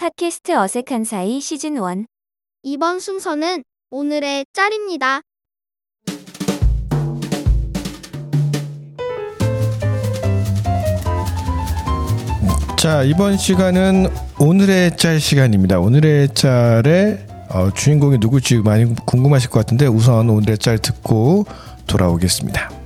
팟캐스트 어색한 사이 시즌 1 이번 순서는 오늘의 짤입니다. 자, 이번 시간은 오늘의 짤 시간입니다. 오늘의 짤의 어, 주인공이 누굴지 많이 궁금하실 것 같은데 우선 오늘의 짤 듣고 돌아오겠습니다.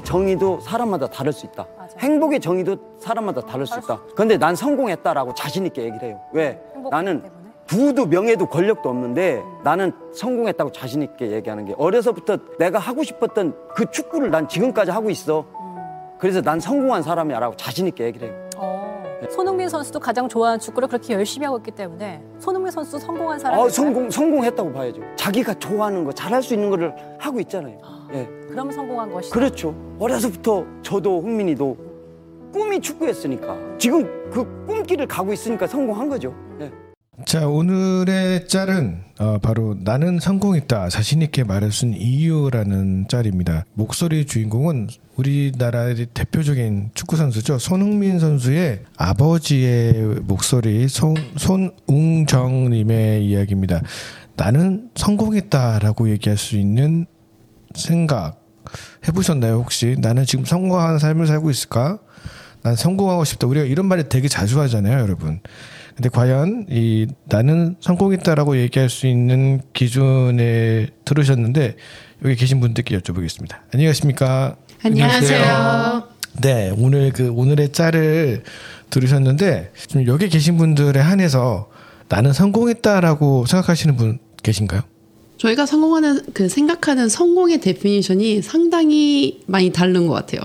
정의도 사람마다 다를 수 있다. 행복의 정의도 사람마다 다를 수 있다. 근데 난 성공했다라고 자신 있게 얘기를 해요. 왜? 나는 부도 명예도 권력도 없는데 나는 성공했다고 자신 있게 얘기하는 게 어려서부터 내가 하고 싶었던 그 축구를 난 지금까지 하고 있어. 그래서 난 성공한 사람이야라고 자신 있게 얘기를 해요. 어, 손흥민 선수도 가장 좋아하는 축구를 그렇게 열심히 하고 있기 때문에 손흥민 선수 성공한 사람이 아, 성공 성공했다고 봐야죠. 자기가 좋아하는 거 잘할 수 있는 거를 하고 있잖아요. 예. 그럼 성공한 것이다. 그렇죠. 어려서부터 저도 흥민이도 꿈이 축구였으니까 지금 그 꿈길을 가고 있으니까 성공한 거죠. 예. 자, 오늘의 짤은 어, 바로 나는 성공했다. 자신 있게 말할 수 있는 이유라는 짤입니다. 목소리 주인공은 우리나라의 대표적인 축구 선수죠. 손흥민 선수의 아버지의 목소리 손 손웅정 님의 이야기입니다. 나는 성공했다라고 얘기할 수 있는 생각 해보셨나요 혹시 나는 지금 성공한 삶을 살고 있을까? 난 성공하고 싶다. 우리가 이런 말을 되게 자주 하잖아요, 여러분. 근데 과연 이 나는 성공했다라고 얘기할 수 있는 기준에 들으셨는데 여기 계신 분들께 여쭤보겠습니다. 안녕하십니까? 안녕하세요. 네, 오늘 그 오늘의 짤을 들으셨는데 좀 여기 계신 분들에 한해서 나는 성공했다라고 생각하시는 분 계신가요? 저희가 성공하는 그 생각하는 성공의 definition이 상당히 많이 다른 것 같아요.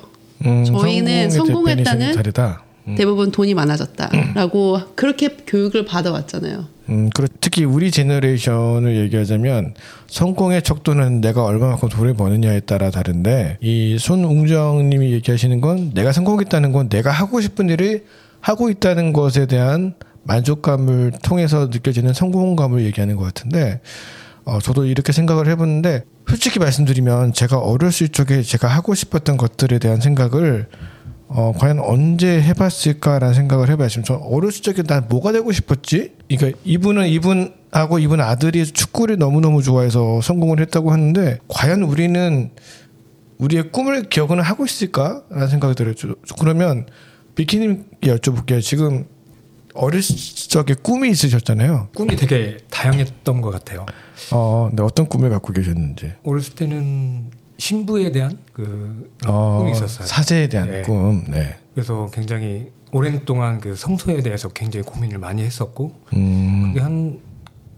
음, 저희는 성공했다는- 다르다. 대부분 돈이 많아졌다라고 그렇게 교육을 받아왔잖아요. 음, 그리고 특히 우리 generation을 얘기하자면 성공의 척도는 내가 얼마만큼 돈을 버느냐에 따라 다른데 이 손웅정님이 얘기하시는 건 내가 성공했다는 건 내가 하고 싶은 일을 하고 있다는 것에 대한 만족감을 통해서 느껴지는 성공감을 얘기하는 것 같은데 어, 저도 이렇게 생각을 해봤는데 솔직히 말씀드리면 제가 어렸을 적에 제가 하고 싶었던 것들에 대한 생각을 어, 과연 언제 해봤을까라는 생각을. 지금 저 어렸을 적에 난 뭐가 되고 싶었지? 그러니까 이분은 이분하고 이분 아들이 축구를 너무너무 좋아해서 성공을 했다고 하는데 과연 우리는 우리의 꿈을 기억은 하고 있을까라는 생각이 들어요. 저- 그러면 비키님께 여쭤볼게요. 지금 어렸을 적에 꿈이 있으셨잖아요. 꿈이 되게 다양했던 것 같아요. 어, 근데 어떤 꿈을 갖고 계셨는지. 어렸을 때는 신부에 대한 그 어, 꿈이 있었어요. 사제에 대한 네. 꿈. 네. 그래서 굉장히 오랜 동안 그 성소에 대해서 굉장히 고민을 많이 했었고 음, 그게 한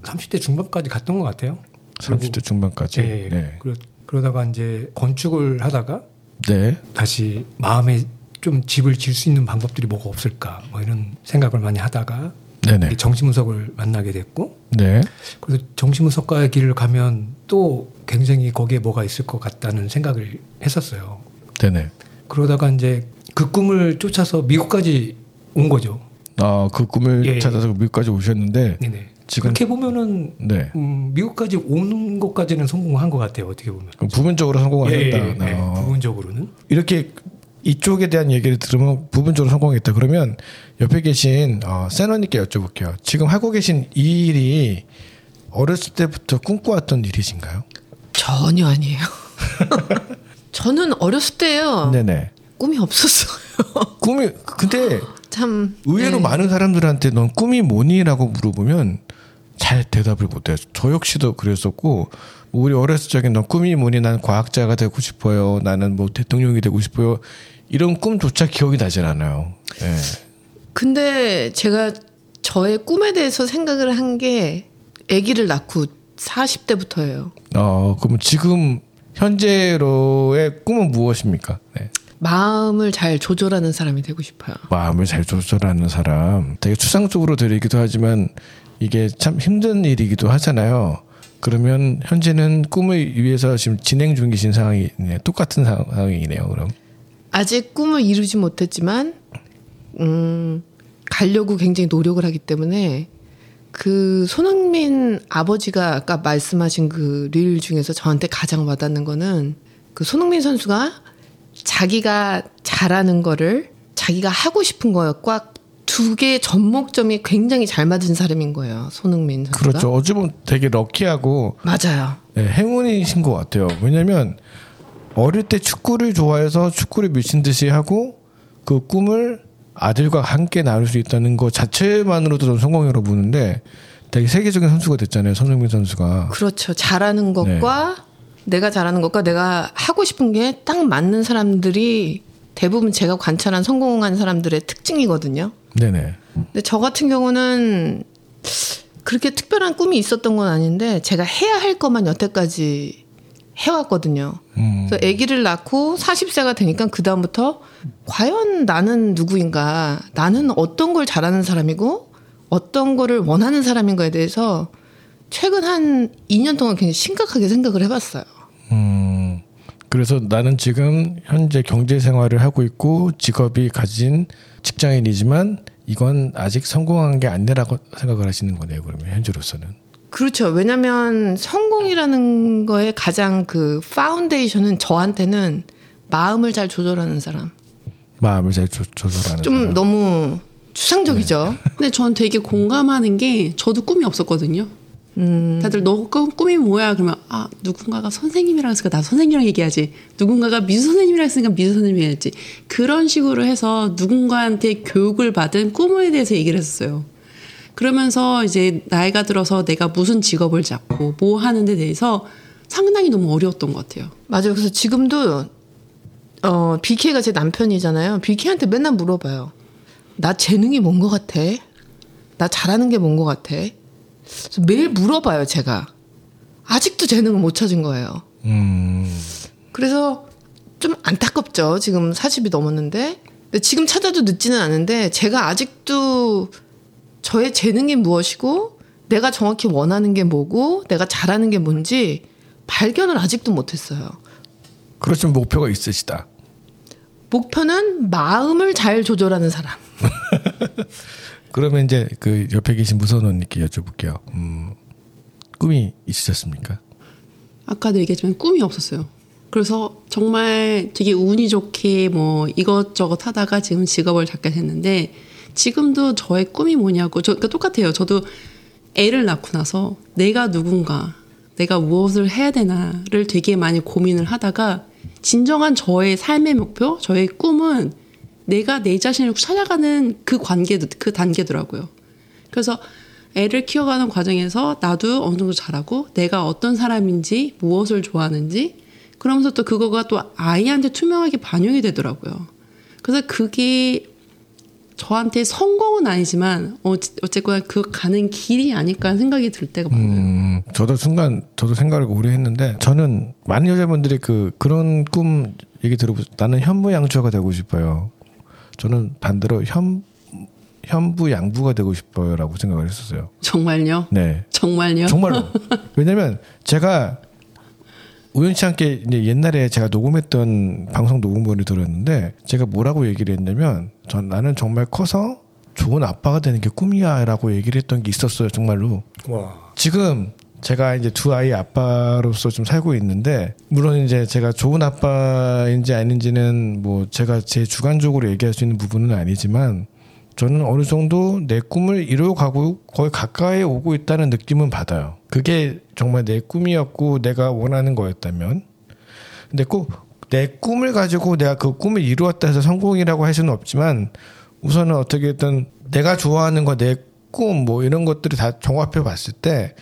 30대 중반까지 갔던 것 같아요. 30대 중반까지. 예, 예. 네. 그러, 그러 다가 이제 건축을 하다가 네. 다시 마음에 좀 집을 지을 수 있는 방법들이 뭐가 없을까 뭐 이런 생각을 많이 하다가 네네. 정신분석을 만나게 됐고 네. 그래서 정신분석가의 길을 가면 또 굉장히 거기에 뭐가 있을 것 같다는 생각을 했었어요. 네네. 그러다가 이제 그 꿈을 쫓아서 미국까지 온 거죠. 아, 그 꿈을 예. 찾아서 미국까지 오셨는데 네네. 지금 그렇게 보면은 네. 음, 미국까지 오는 것까지는 성공한 것 같아요. 어떻게 보면. 부분적으로 성공하셨다. 예, 예, 예. 어. 부분적으로는. 이렇게 이쪽에 대한 얘기를 들으면 부분적으로 성공했다. 그러면 옆에 계신 어, 세너님께 여쭤볼게요. 지금 하고 계신 이 일이 어렸을 때부터 꿈꿔왔던 일이신가요? 전혀 아니에요. 저는 어렸을 때요 네네. 꿈이 없었어요. 꿈이 근데 참 의외로 네. 많은 사람들한테 넌 꿈이 뭐니?라고 물어보면 잘 대답을 못해요. 저 역시도 그랬었고 우리 어렸을 적에 넌 꿈이 뭐니? 난 과학자가 되고 싶어요. 나는 뭐 대통령이 되고 싶어요. 이런 꿈조차 기억이 나질 않아요. 예. 근데 제가 저의 꿈에 대해서 생각을 한 게 아기를 낳고 40대부터예요. 어, 그럼 지금 현재로의 꿈은 무엇입니까? 네. 마음을 잘 조절하는 사람이 되고 싶어요. 마음을 잘 조절하는 사람. 되게 추상적으로 들리기도 하지만 이게 참 힘든 일이기도 하잖아요. 그러면 현재는 꿈을 위해서 지금 진행 중이신 상황이네. 똑같은 상황이네요. 그럼. 아직 꿈을 이루지 못했지만 음, 가려고 굉장히 노력을 하기 때문에 그 손흥민 아버지가 아까 말씀하신 그 릴 중에서 저한테 가장 와닿는 거는 그 손흥민 선수가 자기가 잘하는 거를 자기가 하고 싶은 거에 꽉두 개의 접목점이 굉장히 잘 맞은 사람인 거예요. 손흥민 선수가. 그렇죠. 어찌 보면 되게 럭키하고 맞아요. 네, 행운이신 것 같아요. 왜냐면 어릴 때 축구를 좋아해서 축구를 미친 듯이 하고 그 꿈을 아들과 함께 나눌 수 있다는 것 자체만으로도 좀 성공이라고 보는데 되게 세계적인 선수가 됐잖아요. 손흥민 선수가. 그렇죠. 잘하는 것과 내가 잘하는 것과 내가 하고 싶은 게 딱 맞는 사람들이 대부분 제가 관찰한 성공한 사람들의 특징이거든요. 네네. 근데 저 같은 경우는 그렇게 특별한 꿈이 있었던 건 아닌데 제가 해야 할 것만 여태까지 해왔거든요. 음. 그래서 아기를 낳고 40세가 되니까 그 다음부터 과연 나는 누구인가, 나는 어떤 걸 잘하는 사람이고 어떤 거를 원하는 사람인가에 대해서 최근 한 2년 동안 굉장히 심각하게 생각을 해봤어요. 음. 그래서 나는 지금 현재 경제 생활을 하고 있고 직업이 가진 직장인이지만 이건 아직 성공한 게 아니라고 생각을 하시는 거네요. 그러면 현재로서는. 그렇죠. 왜냐면 성 공이라는 거에 가장 그 파운데이션은 저한테는 마음을 잘 조절하는 사람. 마음을 잘 조, 조절하는 좀 사람. 너무 추상적이죠. 근데 전 되게 공감하는 게 저도 꿈이 없었거든요. 음. 다들 너 꿈, 꿈이 뭐야? 그러면 아 누군가가 선생님이랑 했으니까 나 선생님이랑 얘기하지. 누군가가 미술 선생님이랑 했으니까 미술 선생님이 해야지. 그런 식으로 해서 누군가한테 교육을 받은 꿈에 대해서 얘기를 했었어요. 그러면서 이제 나이가 들어서 내가 무슨 직업을 잡고 뭐 하는 데 대해서 상당히 너무 어려웠던 것 같아요. 맞아요. 그래서 지금도 어 BK가 제 남편이잖아요. BK한테 맨날 물어봐요. 나 재능이 뭔 것 같아? 나 잘하는 게 뭔 것 같아? 그래서 매일 물어봐요, 제가. 아직도 재능을 못 찾은 거예요. 음. 그래서 좀 안타깝죠. 지금 40이 넘었는데. 근데 지금 찾아도 늦지는 않은데 제가 아직도 저의 재능이 무엇이고 내가 정확히 원하는 게 뭐고 내가 잘하는 게 뭔지 발견을 아직도 못했어요. 그렇지만 목표가 있으시다. 목표는 마음을 잘 조절하는 사람. 그러면 이제 그 옆에 계신 무선 언니께 여쭤볼게요. 음, 꿈이 있으셨습니까? 아까도 얘기했지만 꿈이 없었어요. 그래서 정말 되게 운이 좋게 뭐 이것저것 하다가 지금 직업을 잡게 됐는데 지금도 저의 꿈이 뭐냐고 저 그러니까 똑같아요. 저도 애를 낳고 나서 내가 누군가 내가 무엇을 해야 되나를 되게 많이 고민을 하다가 진정한 저의 삶의 목표, 저의 꿈은 내가 내 자신을 찾아가는 그 관계, 그 단계더라고요. 그래서 애를 키워가는 과정에서 나도 어느 정도 잘하고 내가 어떤 사람인지 무엇을 좋아하는지 그러면서 또 그거가 또 아이한테 투명하게 반영이 되더라고요. 그래서 그게 저한테 성공은 아니지만 어, 어쨌거나 그 가는 길이 아닐까 하는 생각이 들 때가 많아요. 음, 저도 순간 저도 생각을 오래 했는데 저는 많은 여자분들이 그 그런 꿈 얘기 들어보 나는 현무양처가 되고 싶어요. 저는 반대로 현 현부 양부가 되고 싶어요라고 생각을 했었어요. 정말요? 네. 정말요? 정말로. 왜냐면 제가 우연치 않게 이제 옛날에 제가 녹음했던 방송 녹음본을 들었는데 제가 뭐라고 얘기를 했냐면 전 나는 정말 커서 좋은 아빠가 되는 게 꿈이야라고 얘기를 했던 게 있었어요 정말로 와. 지금 제가 이제 두 아이 아빠로서 좀 살고 있는데 물론 이제 제가 좋은 아빠인지 아닌지는 뭐 제가 제 주관적으로 얘기할 수 있는 부분은 아니지만 저는 어느 정도 내 꿈을 이루어가고 거의 가까이 오고 있다는 느낌은 받아요. 그게 정말 내 꿈이었고 내가 원하는 거였다면. 근데 꼭 내 꿈을 가지고 내가 그 꿈을 이루었다 해서 성공이라고 할 수는 없지만 우선은 어떻게든 내가 좋아하는 거 내 꿈 뭐 이런 것들을 다 종합해 봤을 때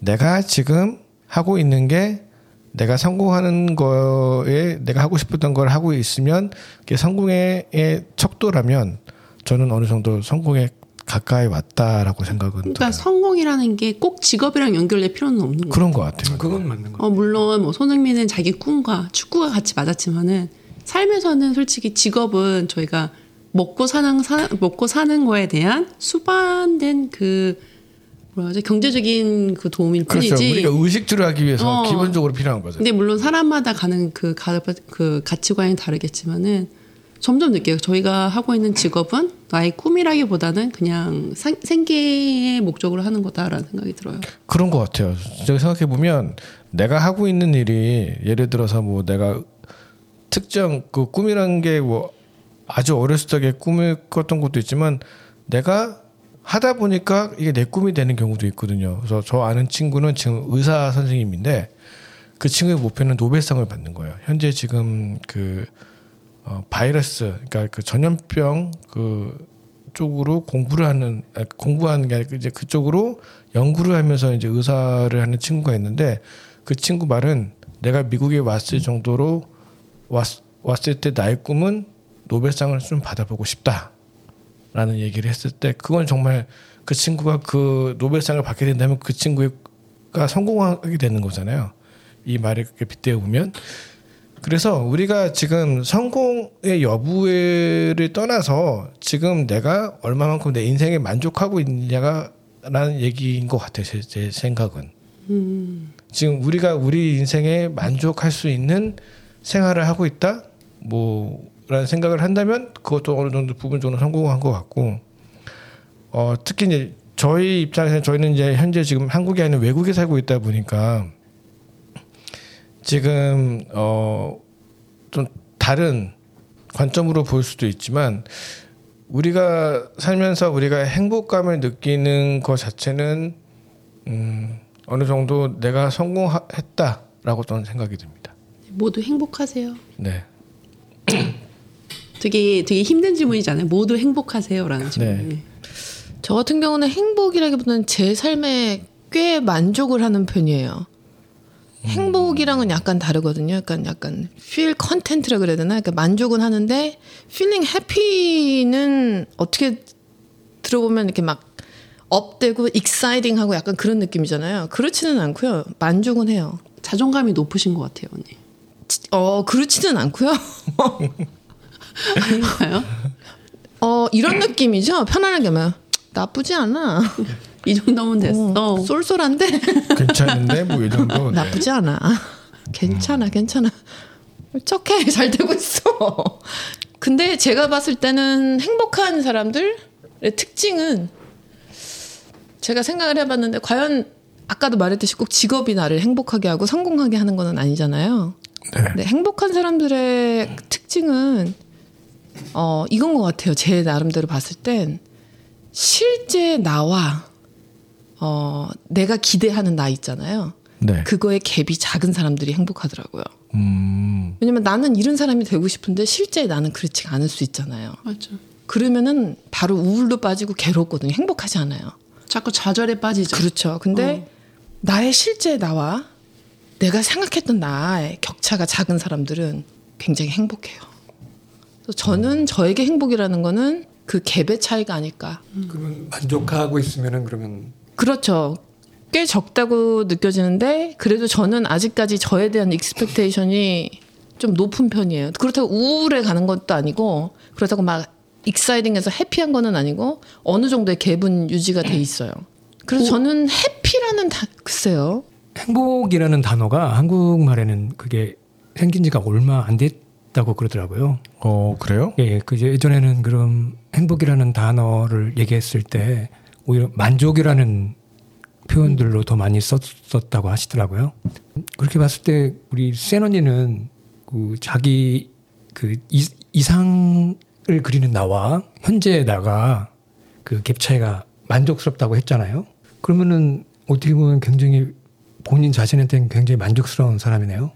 내가 지금 하고 있는 게 내가 성공하는 거에 내가 하고 싶었던 걸 하고 있으면 그게 성공의 척도라면 저는 어느 정도 성공에 가까이 왔다라고 생각은 그러니까 들어요. 성공이라는 게 꼭 직업이랑 연결될 필요는 없는 거예요. 그런 것 같아요. 그건 맞는 거. 어, 물론 뭐 손흥민은 자기 꿈과 축구가 같이 맞았지만은 삶에서는 솔직히 직업은 저희가 먹고 사는 사, 먹고 사는 거에 대한 수반된 그 뭐라 하죠 경제적인 그 도움일 그렇죠. 뿐이지. 우리가 의식주를 하기 위해서 어. 기본적으로 필요한 거죠. 근데 물론 사람마다 가는 그, 가, 그 가치관이 다르겠지만은 점점 느껴요. 저희가 하고 있는 직업은 나의 꿈이라기보다는 그냥 상- 생계의 목적으로 하는 거다라는 생각이 들어요. 그런 것 같아요. 제가 생각해 보면 내가 하고 있는 일이 예를 들어서 뭐 내가 특정 그 꿈이라는 게뭐 아주 어렸을 적에 꿈을 꿨던 것도 있지만 내가 하다 보니까 이게 내 꿈이 되는 경우도 있거든요. 그래서 저 아는 친구는 지금 의사 선생님인데 그 친구의 목표는 노벨상을 받는 거예요. 현재 지금 그 어, 바이러스, 그러니까 그 전염병 그 쪽으로 공부를 하는 아, 공부하는 게 아니고 이제 그쪽으로 연구를 하면서 이제 의사를 하는 친구가 있는데 그 친구 말은 내가 미국에 왔을 정도로 왔, 왔을 때 나의 꿈은 노벨상을 좀 받아보고 싶다라는 얘기를 했을 때 그건 정말 그 친구가 그 노벨상을 받게 된다면 그 친구가 성공하게 되는 거잖아요. 이 말을 그렇게 빗대어 보면 그래서 우리가 지금 성공의 여부를 떠나서 지금 내가 얼마만큼 내 인생에 만족하고 있느냐라는 얘기인 것 같아요. 제, 제 생각은. 지금 우리가 우리 인생에 만족할 수 있는 생활을 하고 있다? 뭐, 라는 생각을 한다면 그것도 어느 정도 부분적으로 성공한 것 같고, 어, 특히 이제 저희 입장에서 저희는 이제 현재 지금 한국이 아니라 외국에 살고 있다 보니까 지금 어 좀 다른 관점으로 볼 수도 있지만 우리가 살면서 우리가 행복감을 느끼는 것 자체는 음 어느 정도 내가 성공했다라고 저는 생각이 듭니다. 모두 행복하세요. 네. 되게 되게 힘든 질문이잖아요. 모두 행복하세요라는 질문. 네. 저 같은 경우는 행복이라기보다는 제 삶에 꽤 만족을 하는 편이에요. 행복이랑은 약간 다르거든요. 약간 약간 feel content라 그래야 되나? 그러니까 만족은 하는데 feeling happy는 어떻게 들어보면 이렇게 막 업되고 exciting하고 약간 그런 느낌이잖아요. 그렇지는 않고요. 만족은 해요. 자존감이 높으신 것 같아요, 언니. 어 그렇지는 않고요. 아닌가요? 어 이런 느낌이죠. 편안하게 하면 나쁘지 않아. 이 정도면 됐어. 어, 쏠쏠한데 괜찮은데 뭐 이 정도. 네. 나쁘지 않아. 괜찮아, 괜찮아. 척해, 잘 되고 있어. 근데 제가 봤을 때는 행복한 사람들의 특징은 제가 생각을 해봤는데 과연 아까도 말했듯이 꼭 직업이 나를 행복하게 하고 성공하게 하는 거는 아니잖아요. 네. 근데 행복한 사람들의 특징은 어 이건 것 같아요. 제 나름대로 봤을 땐 실제 나와 어 내가 기대하는 나 있잖아요. 네. 그거의 갭이 작은 사람들이 행복하더라고요. 음. 왜냐면 나는 이런 사람이 되고 싶은데 실제 나는 그렇지 않을 수 있잖아요. 맞죠. 그러면은 바로 우울로 빠지고 괴롭거든요. 행복하지 않아요. 자꾸 좌절에 빠지죠. 그렇죠. 근데 나의 실제 나와 내가 생각했던 나의 격차가 작은 사람들은 굉장히 행복해요. 그래서 저는 저에게 행복이라는 거는 그 갭의 차이가 아닐까. 그러면 만족하고 있으면은 그러면 그렇죠. 꽤 적다고 느껴지는데 그래도 저는 아직까지 저에 대한 expectation이 좀 높은 편이에요. 그렇다고 우울해 가는 것도 아니고 그렇다고 막 exciting해서 happy한 거는 아니고 어느 정도의 갭은 유지가 돼 있어요. 그래서 저는 happy라는 다 글쎄요. 행복이라는 단어가 한국말에는 그게 생긴 지가 얼마 안 됐다고 그러더라고요. 어 그래요? 예, 그 예전에는 그럼 행복이라는 단어를 얘기했을 때 오히려 만족이라는 표현들로 더 많이 썼었다고 하시더라고요. 그렇게 봤을 때 우리 센 언니는 그 자기 그 이, 이상을 그리는 나와 현재 나가 그 갭 차이가 만족스럽다고 했잖아요. 그러면은 어떻게 보면 굉장히 본인 자신한테는 굉장히 만족스러운 사람이네요.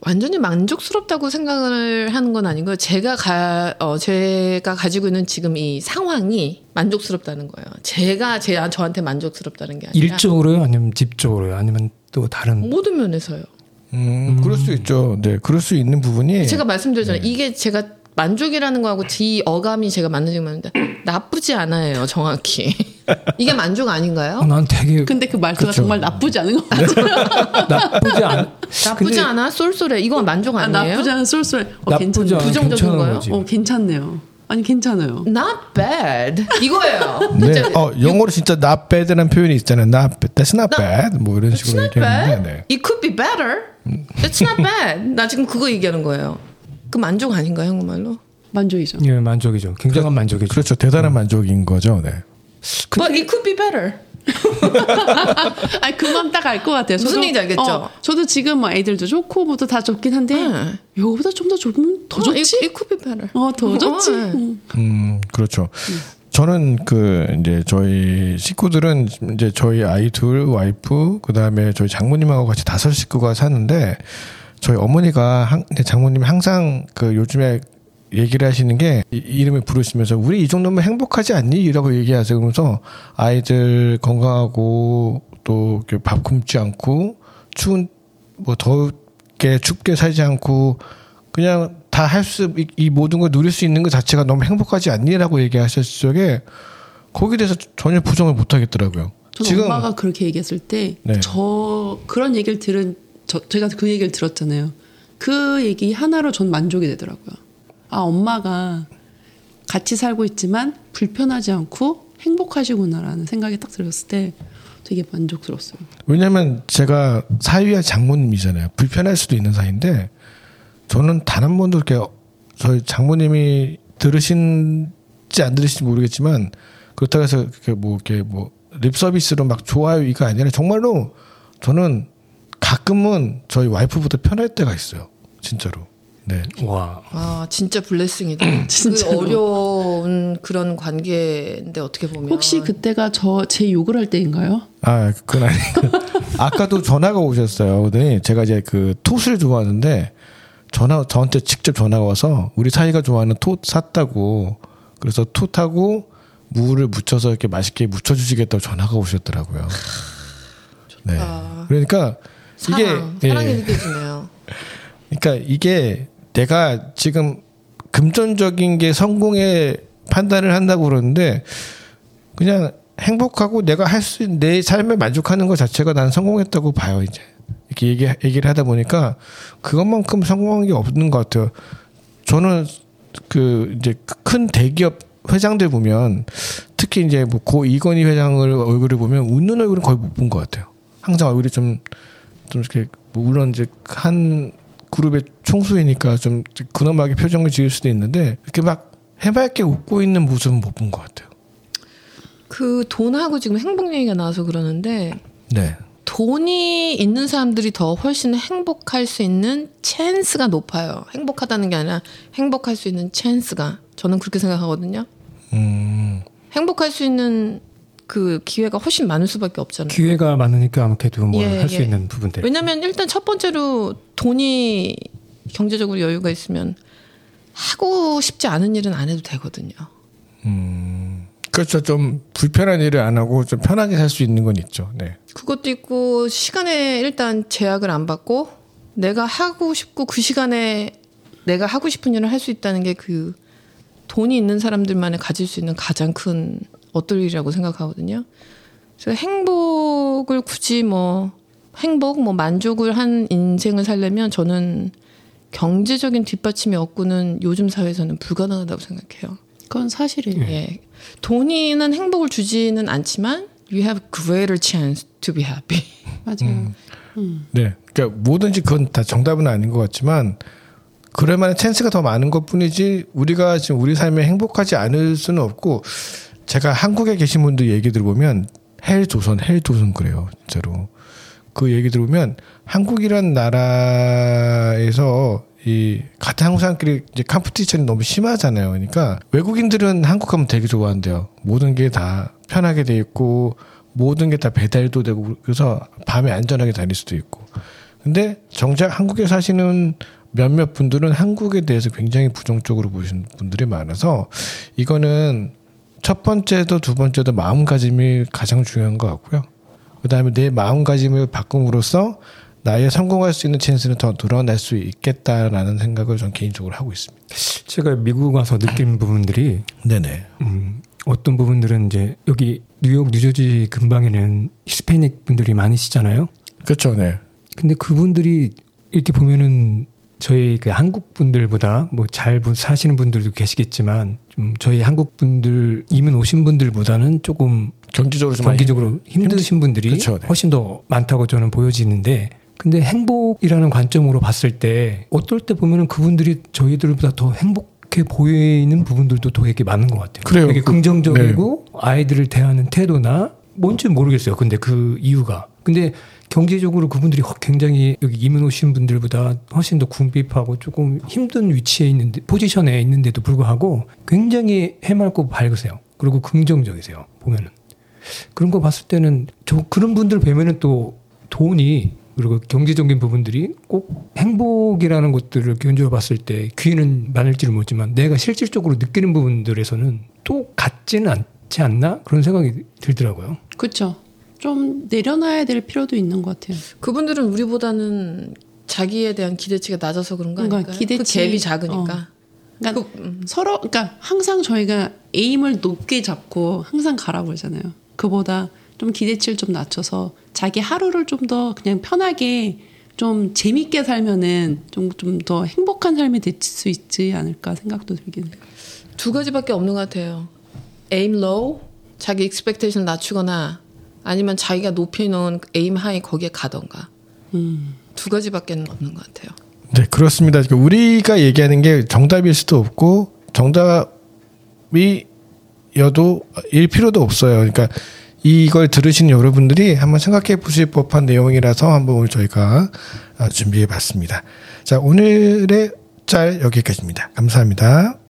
완전히 만족스럽다고 생각을 하는 건 아니고요. 제가 가, 어, 제가 가지고 있는 지금 이 상황이 만족스럽다는 거예요. 제가 제 저한테 만족스럽다는 게 아니라 일적으로요, 아니면 집적으로요, 아니면 또 다른 모든 면에서요. 음, 그럴 수 있죠. 네, 그럴 수 있는 부분이 제가 말씀드렸잖아요. 이게 제가 만족이라는 거하고 이 어감이 제가 맞는 지금 맞는데 나쁘지 않아요. 정확히 이게 만족 아닌가요? 어, 난 되게 근데 그 말투가 그쵸. 정말 나쁘지 않은 것 같아요. 나쁘지 않. 나쁘지 근데 않아? 쏠쏠해. 이건 만족 아, 아니에요? 나쁘지 않은 쏠쏠해. 어. 않아. 부정적인 거예요? 거지. 어, 괜찮네요. 아니, 괜찮아요. Not bad. 이거예요. 네. 어, 영어로 진짜 not bad라는 표현이 있잖아요. not bad. That's not bad. 뭐 이런 식으로 not. 얘기하는데. 네. It could be better. It's not bad. 나 지금 그거 얘기하는 거예요. 그 만족 아닌가요, 한국말로? 만족이죠. 예, 만족이죠. 굉장한 만족이죠. 그렇죠. 대단한 만족인 거죠. 네. But it could be better. 아니 그 마음 딱알 것 같아요. 무슨 얘기인지 알겠죠? 어, 저도 지금 뭐 애들도 좋고 뭐도 다 좋긴 한데 네. 이거보다 좀 더 좋으면 더 좋지. 이 could be better. 어, 더 좋지. 네. 응. 음, 그렇죠. 저는 그 이제 저희 식구들은 이제 저희 아이 둘 와이프 그 다음에 저희 장모님하고 같이 다섯 식구가 사는데 저희 어머니가 항, 장모님이 항상 그 요즘에 얘기를 하시는 게 이- 이름을 부르시면서 우리 이 정도면 행복하지 않니? 라고 얘기하세요. 그러면서 아이들 건강하고 또 밥 굶지 않고 추운 뭐 덥게 춥게 살지 않고 그냥 다 할 수 이 모든 걸 누릴 수 있는 것 자체가 너무 행복하지 않니라고 얘기하셨을 적에 거기에 대해서 전혀 부정을 못 하겠더라고요. 저는 엄마가 그렇게 얘기했을 때 네. 저 그런 얘기를 들은 저 제가 그 얘기를 들었잖아요. 그 얘기 하나로 전 만족이 되더라고요. 아 엄마가 같이 살고 있지만 불편하지 않고 행복하시구나라는 생각이 딱 들었을 때 되게 만족스러웠어요. 왜냐면 제가 사위와 장모님이잖아요. 불편할 수도 있는 사이인데 저는 번도 이렇게 저희 장모님이 들으신지 안 들으신지 모르겠지만 그렇다고 해서 뭐 이렇게 뭐 립 서비스로 막 좋아요 이거 아니라 정말로 저는 가끔은 저희 와이프보다 편할 때가 있어요. 진짜로. 네. 와. 아 진짜 블레싱이다. 진짜로. 그 어려운 그런 관계인데 어떻게 보면 혹시 그때가 저 제 욕을 할 때인가요? 아, 그건 아니고. 아까도 전화가 오셨어요. 그러더니 제가 이제 그 톳을 좋아하는데 전화, 저한테 직접 전화가 와서 우리 사이가 좋아하는 톳 샀다고 그래서 톳하고 무를 묻혀서 이렇게 맛있게 묻혀주시겠다고 전화가 오셨더라고요. 네. 그러니까 이게, 사랑, 예. 사랑이 느껴지네요. 그러니까 이게 내가 지금 금전적인 게 성공의 판단을 한다고 그러는데 그냥 행복하고 내가 할 수 내 삶에 만족하는 것 자체가 난 성공했다고 봐요 이제 이렇게 얘기 얘기를 하다 보니까 그것만큼 성공한 게 없는 것 같아요. 저는 그 이제 큰 대기업 회장들 보면 특히 이제 뭐 고 이건희 회장을 얼굴을 보면 웃는 얼굴은 거의 못 본 것 같아요. 항상 얼굴이 좀 좀 이렇게 뭐 물론 이제 한 그룹의 총수이니까 좀 근엄하게 표정을 지을 수도 있는데 이렇게 막 해맑게 웃고 있는 모습은 못 본 것 같아요. 그 돈하고 지금 행복 얘기가 나와서 그러는데 네. 돈이 있는 사람들이 더 훨씬 행복할 수 있는 찬스가 높아요. 행복하다는 게 아니라 행복할 수 있는 찬스가 저는 그렇게 생각하거든요. 음, 행복할 수 있는 그 기회가 훨씬 많을 수밖에 없잖아요. 기회가 많으니까 아무래도 뭘 예, 할수 예. 있는 부분들. 왜냐면 일단 첫 번째로 돈이 경제적으로 여유가 있으면 하고 싶지 않은 일은 안 해도 되거든요. 그렇죠. 좀 불편한 일을 안 하고 좀 편하게 살 수 있는 건 있죠. 네. 그것도 있고 시간에 일단 제약을 안 받고 내가 하고 싶고 그 시간에 내가 하고 싶은 일을 할 수 있다는 게 그 돈이 있는 사람들만이 가질 수 있는 가장 큰 어떨이라고 생각하거든요. 그래서 행복을 굳이 뭐 행복 뭐 만족을 한 인생을 살려면 저는 경제적인 뒷받침이 없고는 요즘 사회에서는 불가능하다고 생각해요. 그건 사실이에요. 예. 돈이는 행복을 주지는 않지만 you have greater chance to be happy. 맞아요. 네. 그러니까 뭐든지 그건 다 정답은 아닌 것 같지만 그럴 만한 찬스가 더 많은 것 뿐이지 우리가 지금 우리 삶에 행복하지 않을 수는 없고 제가 한국에 계신 분들 얘기 들어보면 헬 조선, 헬 조선 그래요. 진짜로. 그 얘기 들어보면 한국이란 나라에서 이 같은 한국 사람끼리 이제 competition이 너무 심하잖아요. 그러니까 외국인들은 한국 가면 되게 좋아한대요. 모든 게 다 편하게 돼 있고 모든 게 다 배달도 되고 그래서 밤에 안전하게 다닐 수도 있고. 근데 정작 한국에 사시는 몇몇 분들은 한국에 대해서 굉장히 부정적으로 보시는 분들이 많아서 이거는 첫 번째도 두 번째도 마음가짐이 가장 중요한 것 같고요. 그 다음에 내 마음가짐을 바꿈으로써 나의 성공할 수 있는 찬스는 더 늘어날 수 있겠다라는 생각을 전 개인적으로 하고 있습니다. 제가 미국 와서 느낀 부분들이 네네. 음, 어떤 부분들은 이제 여기 뉴욕 뉴저지 근방에는 히스패닉 분들이 많으시잖아요. 그렇죠, 네. 근데 그분들이 이렇게 보면은 저희 그 한국 분들보다 뭐 잘 사시는 분들도 계시겠지만 좀 저희 한국 분들 이민 오신 분들보다는 조금 경제적으로 좀 많이 경기적으로 힘드신 분들이 그렇죠, 네. 훨씬 더 많다고 저는 보여지는데 근데 행복이라는 관점으로 봤을 때 어떨 때 보면은 그분들이 저희들보다 더 행복해 보이는 부분들도 되게 많은 것 같아요. 그래요. 되게 그- 긍정적이고 아이들을 대하는 태도나 뭔지 모르겠어요. 근데 그 이유가. 근데 경제적으로 그분들이 허- 굉장히 여기 이민 오신 분들보다 훨씬 더 궁핍하고 조금 힘든 위치에 있는데 포지션에 있는데도 불구하고 굉장히 해맑고 밝으세요. 그리고 긍정적이세요. 보면은 그런 거 봤을 때는 저 그런 분들 뵈면은 또 돈이 그리고 경제적인 부분들이 꼭 행복이라는 것들을 견주어 봤을 때 귀는 많을지는 모르지만 내가 실질적으로 느끼는 부분들에서는 또 같지는 않지 않나 그런 생각이 들더라고요. 그렇죠. 좀 내려놔야 될 필요도 있는 것 같아요. 그분들은 우리보다는 자기에 대한 기대치가 낮아서 그런 거 그러니까 아닐까요? 기대치- 그 갭이 작으니까. 그러니까 그, 음. 서로 그러니까 항상 저희가 에임을 높게 잡고 항상 그러잖아요. 그보다 좀 기대치를 좀 낮춰서 자기 하루를 좀 더 그냥 편하게 좀 재밌게 살면은 좀 좀 더 행복한 삶이 될 수 있지 않을까 생각도 들긴 해요. 두 가지밖에 없는 것 같아요. aim low, 자기 expectation 낮추거나 아니면 자기가 높이 놓은 aim high 거기에 가던가. 음. 두 가지밖에 없는 것 같아요. 네, 그렇습니다. 우리가 얘기하는 게 정답일 수도 없고 정답이 여도 일 필요도 없어요. 그러니까 이걸 들으신 여러분들이 한번 생각해 보실 법한 내용이라서 한번 오늘 저희가 준비해 봤습니다. 자, 오늘의 짤 여기까지입니다. 감사합니다.